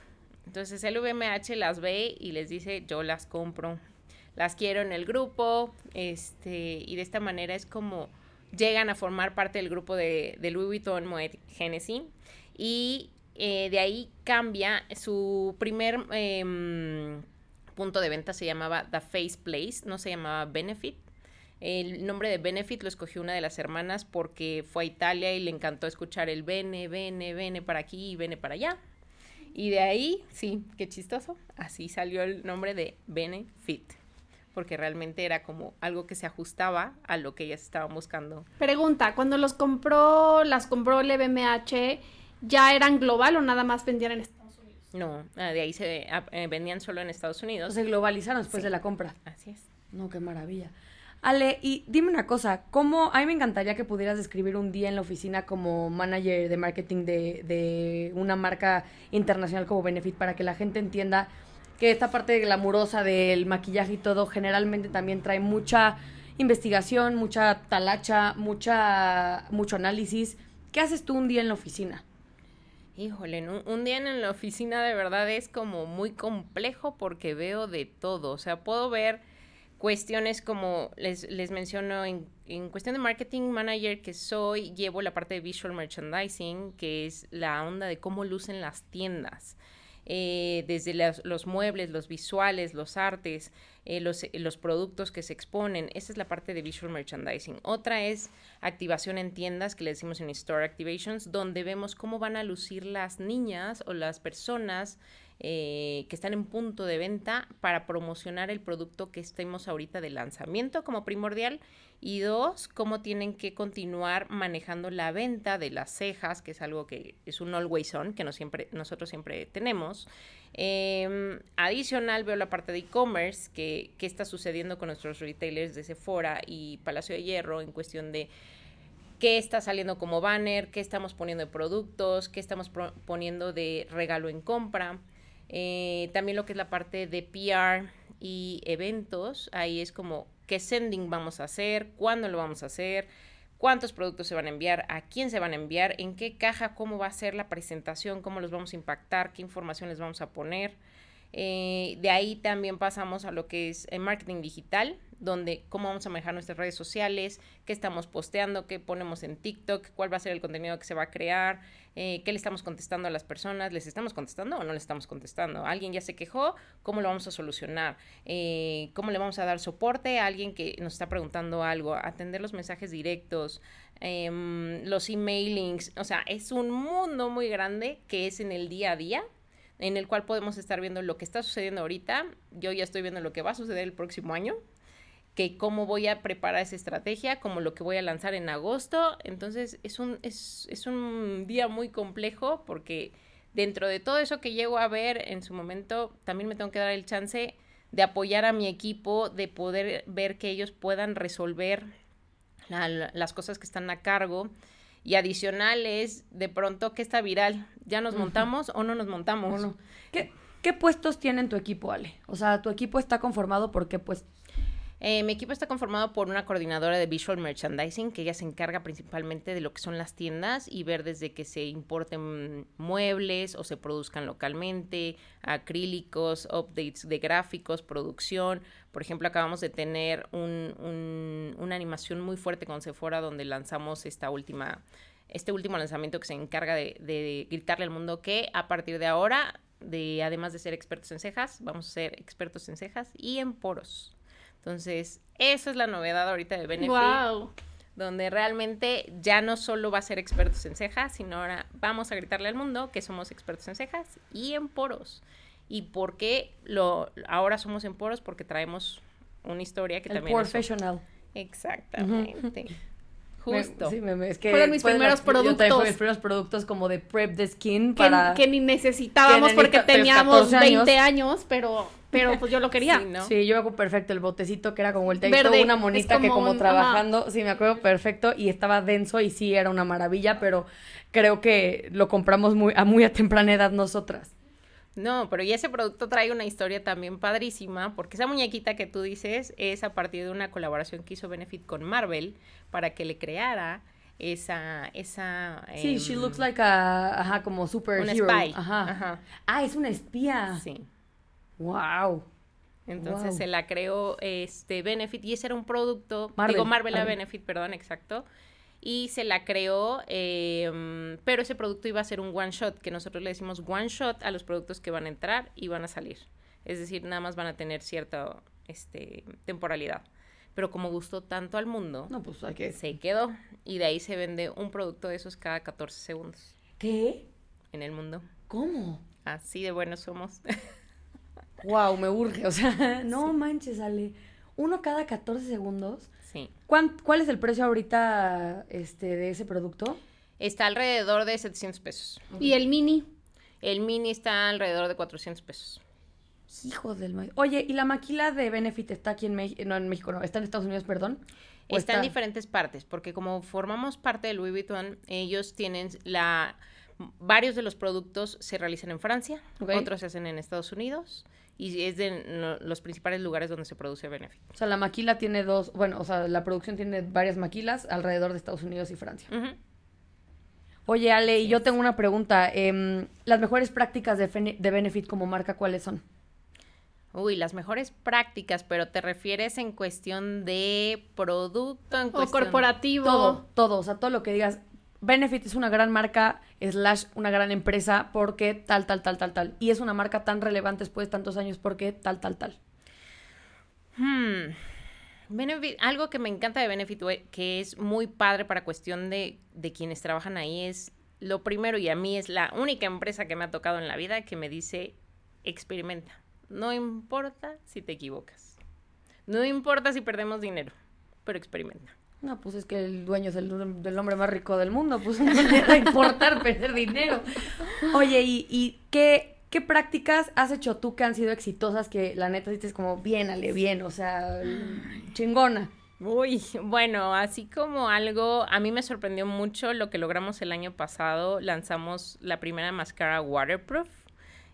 Entonces, el VMH las ve y les dice, yo las compro, las quiero en el grupo, este, y de esta manera es como llegan a formar parte del grupo de, de Louis Vuitton Moet Hennessy y eh, de ahí cambia su primer em, punto de venta se llamaba The Face Place, no se llamaba Benefit. El nombre de Benefit lo escogió una de las hermanas porque fue a Italia y le encantó escuchar el Bene, Bene, Bene para aquí y Bene para allá. Y de ahí, sí, qué chistoso, así salió el nombre de Benefit, porque realmente era como algo que se ajustaba a lo que ellas estaban buscando. Pregunta, cuando los compró, las compró el BMH, ¿ya eran global o nada más vendían en Estados Unidos? No, ah, de ahí se ah, eh, vendían solo en Estados Unidos. Se globalizaron después Sí. de la compra. Así es. No, qué maravilla. Ale, y dime una cosa, ¿cómo, a mí me encantaría que pudieras describir un día en la oficina como manager de marketing de, de una marca internacional como Benefit para que la gente entienda que esta parte glamurosa del maquillaje y todo generalmente también trae mucha investigación, mucha talacha, mucha, mucho análisis. ¿Qué haces tú un día en la oficina? Híjole, un, un día en la oficina de verdad es como muy complejo porque veo de todo. O sea, puedo ver cuestiones como les, les menciono en, en cuestión de marketing manager que soy, llevo la parte de visual merchandising, que es la onda de cómo lucen las tiendas. Eh, desde las- los muebles, los visuales, los artes, eh, los, los productos que se exponen. Esa es la parte de visual merchandising. Otra es activación en tiendas, que le decimos en store activations, donde vemos cómo van a lucir las niñas o las personas eh, que están en punto de venta para promocionar el producto que estemos ahorita de lanzamiento como primordial y dos, cómo tienen que continuar manejando la venta de las cejas, que es algo que es un always on, que no siempre, nosotros siempre tenemos. Eh, adicional, veo la parte de e-commerce, que, que está sucediendo con nuestros retailers de Sephora y Palacio de Hierro en cuestión de qué está saliendo como banner, qué estamos poniendo de productos, qué estamos poniendo de regalo en compra. Eh, también lo que es la parte de PR y eventos, ahí es como qué sending vamos a hacer, cuándo lo vamos a hacer, cuántos productos se van a enviar, a quién se van a enviar, en qué caja, cómo va a ser la presentación, cómo los vamos a impactar, qué información les vamos a poner. Eh, de ahí también pasamos a lo que es el marketing digital, donde cómo vamos a manejar nuestras redes sociales, qué estamos posteando, qué ponemos en TikTok, cuál va a ser el contenido que se va a crear, eh, qué le estamos contestando a las personas, les estamos contestando o no les estamos contestando. Alguien ya se quejó, ¿cómo lo vamos a solucionar? Eh, ¿Cómo le vamos a dar soporte a alguien que nos está preguntando algo? Atender los mensajes directos, em, los emailings, o sea, es un mundo muy grande que es en el día a día en el cual podemos estar viendo lo que está sucediendo ahorita. Yo ya estoy viendo lo que va a suceder el próximo año que cómo voy a preparar esa estrategia, como lo que voy a lanzar en agosto. Entonces es un, es, es un día muy complejo porque dentro de todo eso que llego a ver en su momento, también me tengo que dar el chance de apoyar a mi equipo, de poder ver que ellos puedan resolver las cosas que están a cargo. Y adicional es de pronto que está viral. ¿Ya nos montamos o no nos montamos? ¿Qué, ¿Qué puestos tiene tu equipo, Ale? O sea, tu equipo está conformado por qué puestos. Eh, mi equipo está conformado por una coordinadora de visual merchandising, que ella se encarga principalmente de lo que son las tiendas y ver desde que se importen muebles o se produzcan localmente, acrílicos, updates de gráficos, producción. Por ejemplo, acabamos de tener un, una animación muy fuerte con Sephora donde lanzamos esta última, este último lanzamiento que se encarga de, de gritarle al mundo que a partir de ahora de además de ser expertos en cejas, vamos a ser expertos en cejas y en poros. Entonces, esa es la novedad ahorita de Benefit. Wow. Donde realmente ya no solo va a ser expertos en cejas, sino ahora vamos a gritarle al mundo que somos expertos en cejas y en poros. ¿Y por qué lo, ahora somos en poros? Porque traemos una historia que también... Professional. Exactamente. Justo. sí, es que fueron mis primeros productos. Yo mis primeros productos como de prep de skin para... Que, ni necesitábamos porque teníamos 20 años, pero pero pues yo lo quería. Sí, ¿no? sí, yo me acuerdo perfecto el botecito que era como el texto, de una monita que como trabajando, sí, me acuerdo perfecto y estaba denso y sí era una maravilla, pero creo que lo compramos muy a muy a temprana edad nosotras. No, pero y ese producto trae una historia también padrísima, porque esa muñequita que tú dices es a partir de una colaboración que hizo Benefit con Marvel para que le creara esa esa Sí, she em, looks like a ajá, como super una spy. Ajá. ajá. Ah, es una espía. Sí. Wow. Entonces se la creó este Benefit y ese era un producto, digo Marvel a Benefit, perdón, exacto. Y se la creó, em, pero ese producto iba a ser un one shot, que nosotros le decimos one shot a los productos que van a entrar y van a salir. Es decir, nada más van a tener cierta este, temporalidad. Pero como gustó tanto al mundo, no, pues hay que... se quedó. Y de ahí se vende un producto de esos cada 14 segundos. ¿Qué? En el mundo. ¿Cómo? Así de buenos somos. wow, me urge. O sea, no manches, Ale. Uno cada 14 segundos. Sí. ¿Cuál es el precio ahorita este, de ese producto? Está alrededor de 700 pesos. ¿Y el mini? El mini está alrededor de 400 pesos. Hijo del maíz. Oye, ¿y la maquila de Benefit está aquí en México? No, en México no, está en Estados Unidos, perdón. Está, en diferentes partes, porque como formamos parte de Louis Vuitton, ellos tienen la... Varios de los productos se realizan en Francia, otros se hacen en Estados Unidos y es de los principales lugares donde se produce Benefit. O sea, la maquila tiene dos, bueno, o sea, la producción tiene varias maquilas alrededor de Estados Unidos y Francia. Oye, Ale, y yo tengo una pregunta. Em, ¿Las mejores prácticas de, de Benefit como marca cuáles son? Uy, las mejores prácticas, pero te refieres en cuestión de producto, en o corporativo. Todo, todo, o sea, todo lo que digas, Benefit es una gran marca, slash una gran empresa, porque tal, tal, tal, tal, tal. Y es una marca tan relevante después de tantos años, porque tal, tal, tal. Hmm. algo que me encanta de Benefit, que es muy padre para cuestión de, de quienes trabajan ahí, es lo primero, y a mí es la única empresa que me ha tocado en la vida que me dice, experimenta. No importa si te equivocas. No importa si perdemos dinero, pero experimenta. No, pues es que el dueño es el, hombre más rico del mundo, pues no le va a importar perder dinero. Oye, ¿y, qué, qué, prácticas has hecho tú que han sido exitosas que la neta dices como bien, ale, bien, o sea, chingona? Uy, bueno, así como algo, a mí me sorprendió mucho lo que logramos el año pasado, lanzamos la primera máscara waterproof.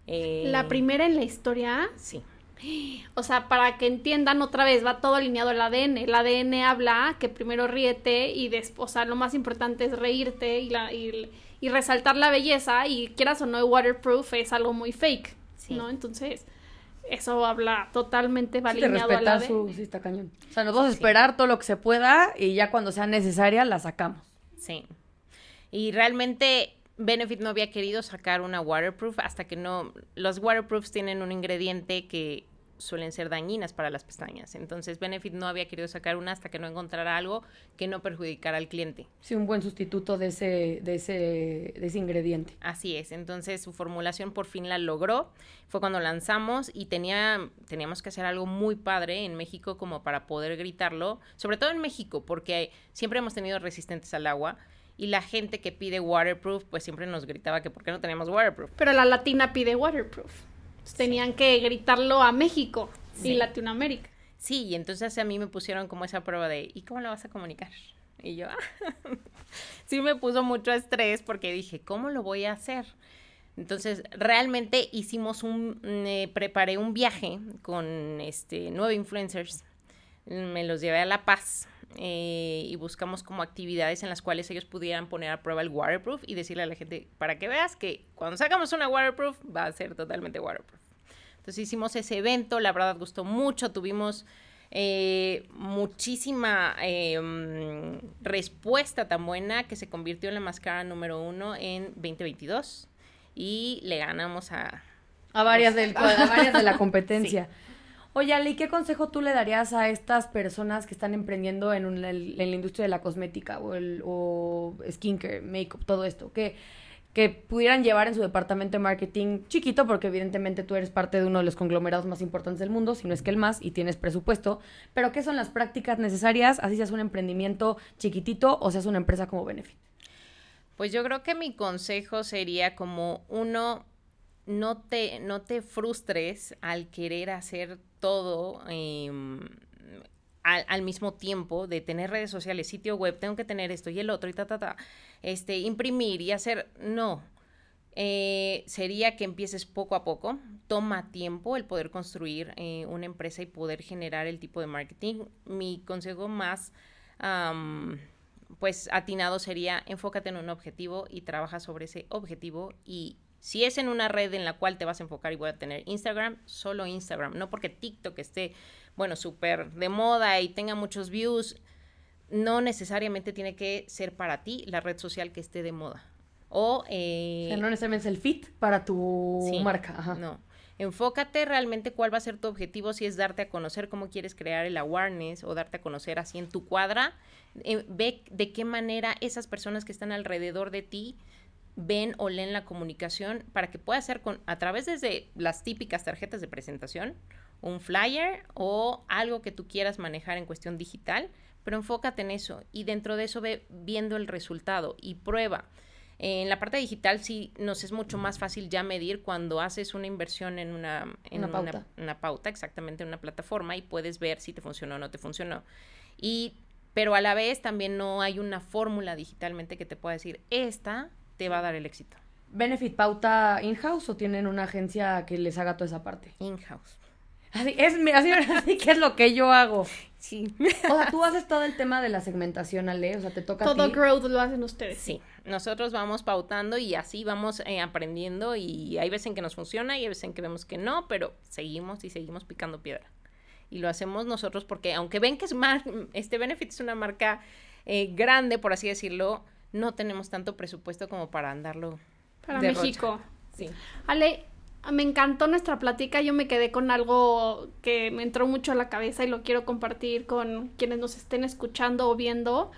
¿La eh, primera en la historia? Sí. O sea, para que entiendan otra vez, va todo alineado el ADN. El ADN habla que primero ríete y después, o sea, lo más importante es reírte y, la, y, resaltar la belleza y quieras o no, waterproof es algo muy fake, ¿no? Entonces, eso habla totalmente va Sí, de alineado al ADN. su... Sí, está cañón. O sea, nosotros esperar todo lo que se pueda y ya cuando sea necesaria la sacamos. Sí. Y realmente Benefit no había querido sacar una waterproof hasta que no... Los waterproofs tienen un ingrediente que suelen ser dañinas para las pestañas. Entonces Benefit no había querido sacar una hasta que no encontrara algo que no perjudicara al cliente. Sí, un buen sustituto de ese, de ese, de ese ingrediente. Así es, entonces su formulación por fin la logró. Fue cuando lanzamos y tenía, teníamos que hacer algo muy padre en México como para poder gritarlo, sobre todo en México, porque siempre hemos tenido resistentes al agua y la gente que pide waterproof, pues siempre nos gritaba que por qué no teníamos waterproof. Pero la latina pide waterproof. Entonces, Tenían que gritarlo a México Sí. y Latinoamérica. Sí, y entonces a mí me pusieron como esa prueba de, ¿y cómo la vas a comunicar? Y yo, "Ah". sí me puso mucho estrés porque dije, ¿cómo lo voy a hacer? Entonces, realmente hicimos un, eh, preparé un viaje con este, nueve influencers, me los llevé a La Paz eh, y buscamos como actividades en las cuales ellos pudieran poner a prueba el waterproof y decirle a la gente, para que veas que cuando sacamos una waterproof va a ser totalmente waterproof. Entonces hicimos ese evento, la verdad gustó mucho, tuvimos eh, muchísima eh, respuesta tan buena que se convirtió en la máscara número uno en 2022 y le ganamos a... A varias, del, a varias de la competencia. Oye, Ale, ¿y qué consejo tú le darías a estas personas que están emprendiendo en, en la industria de la cosmética o, el, o skincare, makeup, todo esto? Que, que pudieran llevar en su departamento de marketing chiquito, porque evidentemente tú eres parte de uno de los conglomerados más importantes del mundo, si no es que el más, y tienes presupuesto. Pero ¿qué son las prácticas necesarias, así seas un emprendimiento chiquitito o seas una empresa como Benefit? Pues yo creo que mi consejo sería como uno, no te, no te frustres al querer hacer todo em, al, al mismo tiempo, de tener redes sociales, sitio web, tengo que tener esto y el otro y ta, ta, ta, este, imprimir y hacer, no. Eh, sería que empieces poco a poco, toma tiempo el poder construir eh, una empresa y poder generar el tipo de marketing. Mi consejo más pues atinado sería enfócate en un objetivo y trabaja sobre ese objetivo y si es en una red en la cual te vas a enfocar y voy a tener Instagram, solo Instagram, no porque TikTok esté, bueno, súper de moda y tenga muchos views, no necesariamente tiene que ser para ti la red social que esté de moda. O, eh, O sea, no necesariamente es el fit para tu Sí, marca. Ajá. No. Enfócate realmente cuál va a ser tu objetivo, si es darte a conocer cómo quieres crear el awareness o darte a conocer así en tu cuadra. Eh, ve de qué manera esas personas que están alrededor de ti ven o leen la comunicación para que pueda ser con, a través desde las típicas tarjetas de presentación, un flyer o algo que tú quieras manejar en cuestión digital, pero enfócate en eso y dentro de eso ve viendo el resultado y prueba. En la parte digital sí nos es mucho más fácil ya medir cuando haces una inversión en una, en Una pauta. una pauta, exactamente en una plataforma y puedes ver si te funcionó o no te funcionó. Y, pero a la vez también no hay una fórmula digitalmente que te pueda decir, esta te va a dar el éxito. ¿Benefit pauta in-house o tienen una agencia que les haga toda esa parte? In-house. Así, es, mi- así, así que es lo que yo hago. Sí. O sea, tú haces todo el tema de la segmentación, Ale, o sea, te toca a Todo ti. growth lo hacen ustedes. Sí, nosotros vamos pautando y así vamos eh, aprendiendo y hay veces en que nos funciona y hay veces en que vemos que no, pero seguimos y seguimos picando piedra. Y lo hacemos nosotros porque aunque ven que es mar este Benefit es una marca eh, grande, por así decirlo, no tenemos tanto presupuesto como para andarlo Para derrocha. México. Sí. Ale, me encantó nuestra plática. Yo me quedé con algo que me entró mucho a la cabeza y lo quiero compartir con quienes nos estén escuchando o viendo.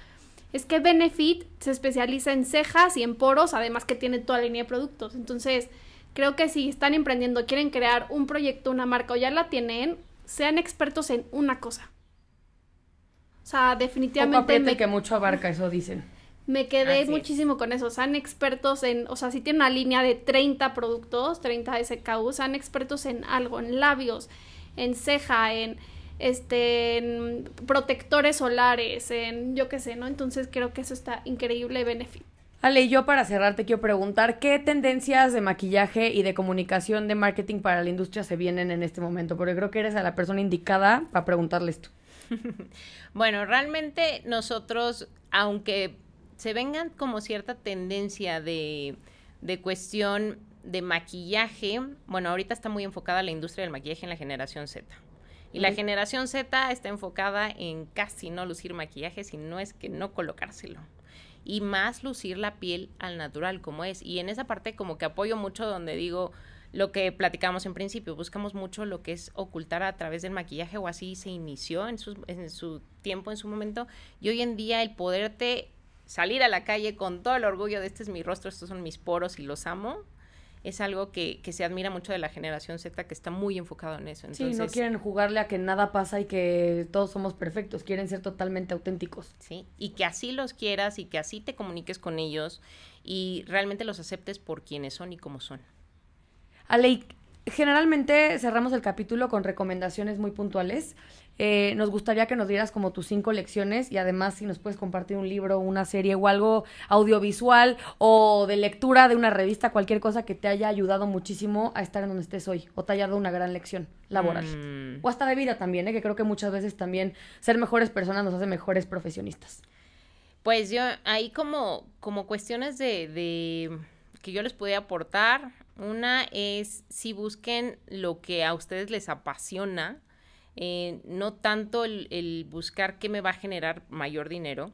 Es que Benefit se especializa en cejas y en poros, además que tiene toda la línea de productos. Entonces, creo que si están emprendiendo, quieren crear un proyecto, una marca o ya la tienen, sean expertos en una cosa. O sea, Poco definitivamente apriete me, que mucho abarca, eso dicen. Me quedé Así es. muchísimo con eso. Sean expertos en, o sea, si tienen una línea de 30 productos, 30 SKU, sean expertos en algo, en labios, en ceja, en este en protectores solares, en yo qué sé, ¿no? Entonces creo que eso está increíble benefit. Ale, y yo para cerrar te quiero preguntar, ¿qué tendencias de maquillaje y de comunicación de marketing para la industria se vienen en este momento? Porque creo que eres a la persona indicada para preguntarle esto. Bueno, realmente nosotros, aunque se vengan como cierta tendencia de, de cuestión de maquillaje, bueno, ahorita está muy enfocada la industria del maquillaje en la generación Z. Y la generación Z está enfocada en casi no lucir maquillaje, si no es que no colocárselo. Y más lucir la piel al natural como es. Y en esa parte como que apoyo mucho donde digo lo que platicamos en principio, buscamos mucho lo que es ocultar a través del maquillaje o así se inició en su, en su tiempo, en su momento. Y hoy en día el poderte salir a la calle con todo el orgullo de este es mi rostro, estos son mis poros y los amo, es algo que, que, se admira mucho de la generación Z que está muy enfocado en eso. sí, no quieren jugarle a que nada pasa y que todos somos perfectos, quieren ser totalmente auténticos. Sí, y que así los quieras y que así te comuniques con ellos y realmente los aceptes por quienes son y como son. Ale, generalmente cerramos el capítulo con recomendaciones muy puntuales. Eh, nos gustaría que nos dieras como tus cinco lecciones y además si nos puedes compartir un libro, una serie o algo audiovisual o de lectura de una revista, cualquier cosa que te haya ayudado muchísimo a estar en donde estés hoy o te haya dado una gran lección laboral. Mm. O hasta de vida también, ¿eh? que creo que muchas veces también ser mejores personas nos hace mejores profesionistas. Pues yo ahí como, como cuestiones de, de que yo les pude aportar, una es si busquen lo que a ustedes les apasiona, eh, no tanto el, buscar qué me va a generar mayor dinero.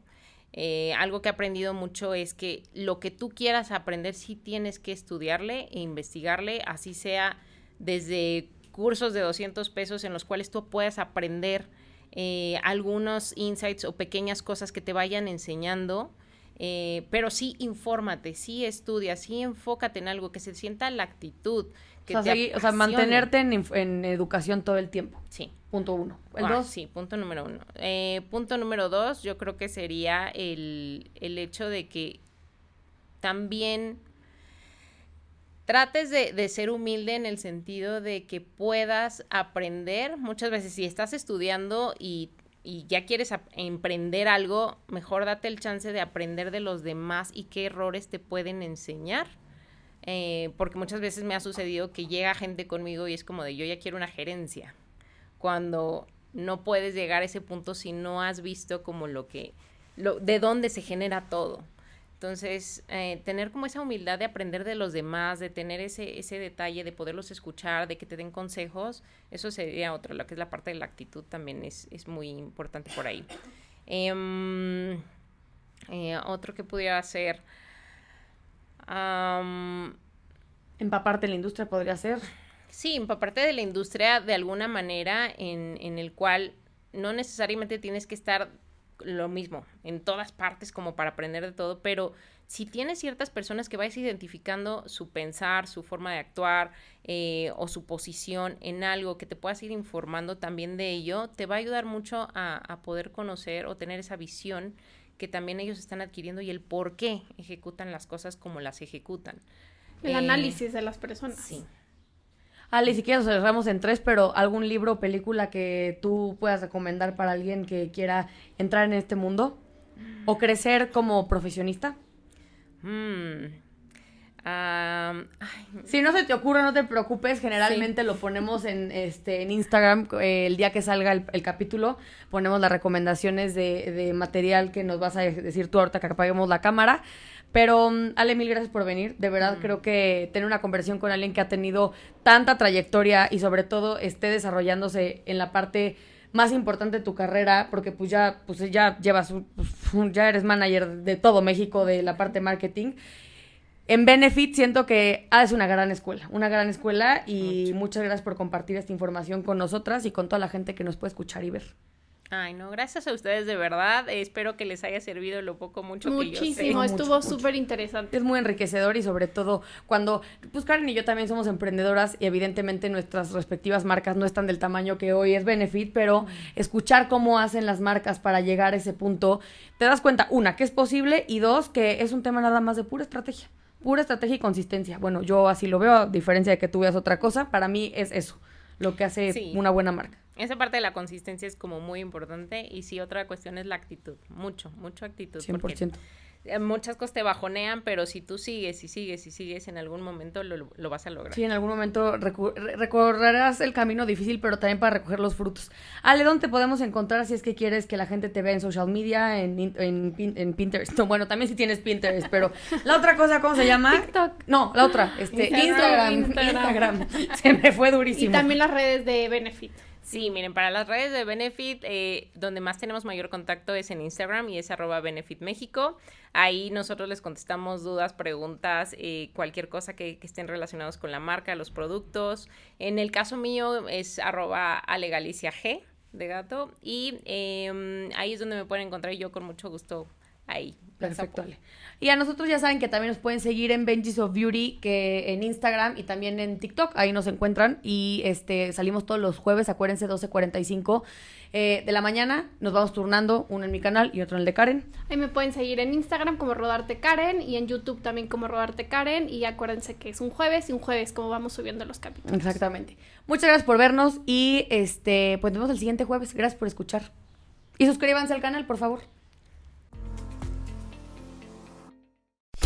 Eh, algo que he aprendido mucho es que lo que tú quieras aprender sí tienes que estudiarle e investigarle, así sea desde cursos de 200 pesos en los cuales tú puedas aprender eh, algunos insights o pequeñas cosas que te vayan enseñando. Pero sí infórmate, sí estudia, sí enfócate en algo, que se sienta la actitud, o, sea, mantenerte en, educación todo el tiempo. Sí. Punto uno. ¿El ah, dos? Sí, punto número uno. Eh, punto número dos, yo creo que sería el, el hecho de que también trates de, de, ser humilde en el sentido de que puedas aprender. Muchas veces si estás estudiando y, y ya quieres emprender algo, mejor date el chance de aprender de los demás y qué errores te pueden enseñar eh, porque muchas veces me ha sucedido que llega gente conmigo y es como de yo ya quiero una gerencia, cuando no puedes llegar a ese punto si no has visto como lo que, lo, de dónde se genera todo. Entonces, eh, tener como esa humildad de aprender de los demás, de tener ese, ese detalle, de poderlos escuchar, de que te den consejos, eso sería otro, lo que es la parte de la actitud también es, es muy importante por ahí. Em, eh, otro que pudiera ser empaparte de la industria podría ser. Sí, empaparte de la industria de alguna manera en, en el cual no necesariamente tienes que estar lo mismo en todas partes como para aprender de todo, pero si tienes ciertas personas que vais identificando su pensar, su forma de actuar eh, o su posición en algo que te puedas ir informando también de ello, te va a ayudar mucho a, a poder conocer o tener esa visión que también ellos están adquiriendo y el por qué ejecutan las cosas como las ejecutan. El eh, análisis de las personas. Sí. Ale, si quieres cerramos en tres, pero algún libro o película que tú puedas recomendar para alguien que quiera entrar en este mundo o crecer como profesionista. Mm si no se te ocurre, no te preocupes. Generalmente lo ponemos en, este, en Instagram eh, el día que salga el, capítulo. Ponemos las recomendaciones de, material que nos vas a decir tú ahorita que apaguemos la cámara. Pero, mm, Ale, mil gracias por venir. De verdad, mm. creo que tener una conversación con alguien que ha tenido tanta trayectoria y sobre todo esté desarrollándose en la parte más importante de tu carrera, porque pues ya, pues ya llevas, ya eres manager de todo México de la parte marketing en Benefit siento que ah, es una gran escuela, una gran escuela y muchas gracias por compartir esta información con nosotras y con toda la gente que nos puede escuchar y ver. Ay, no, gracias a ustedes de verdad. espero que les haya servido lo poco, mucho Muchísimo, que yo sé. estuvo súper interesante. Es muy enriquecedor y sobre todo cuando, pues Karen y yo también somos emprendedoras y evidentemente nuestras respectivas marcas no están del tamaño que hoy es Benefit, pero escuchar cómo hacen las marcas para llegar a ese punto, te das cuenta, una, que es posible y dos, que es un tema nada más de pura estrategia pura estrategia y consistencia. Bueno, yo así lo veo, a diferencia de que tú veas otra cosa, para mí es eso, lo que hace una buena marca. Esa parte de la consistencia es como muy importante y sí, otra cuestión es la actitud, mucho, mucho actitud. 100%. eh, muchas cosas te bajonean, pero si tú sigues y sigues y sigues, en algún momento lo, lo vas a lograr. Sí, en algún momento recorrerás el camino difícil, pero también para recoger los frutos. Ale, ¿dónde te podemos encontrar si es que quieres que la gente te vea en social media, en, en, en Pinterest? bueno, también si tienes Pinterest, pero la otra cosa, ¿cómo se llama? TikTok. No, la otra, este, Instagram. Instagram. Instagram. Se me fue durísimo. Y también las redes de Benefit. Sí, miren, para las redes de Benefit, eh, donde más tenemos mayor contacto es en Instagram y es arroba Benefit México. Ahí nosotros les contestamos dudas, preguntas, eh, cualquier cosa que, estén relacionados con la marca, los productos. En el caso mío es arroba Alegalicia G de gato y em, ahí es donde me pueden encontrar yo con mucho gusto ahí. Perfecto. Y a nosotros ya saben que también nos pueden seguir en Benji's of Beauty, que en Instagram y también en TikTok, ahí nos encuentran. Y este salimos todos los jueves, acuérdense, 12.45 eh, de la mañana. Nos vamos turnando, uno en mi canal y otro en el de Karen. Ahí me pueden seguir en Instagram como Rodarte Karen y en YouTube también como Rodarte Karen. Y acuérdense que es un jueves y un jueves como vamos subiendo los capítulos. Exactamente. Muchas gracias por vernos y este pues nos vemos el siguiente jueves. Gracias por escuchar. Y suscríbanse al canal, por favor.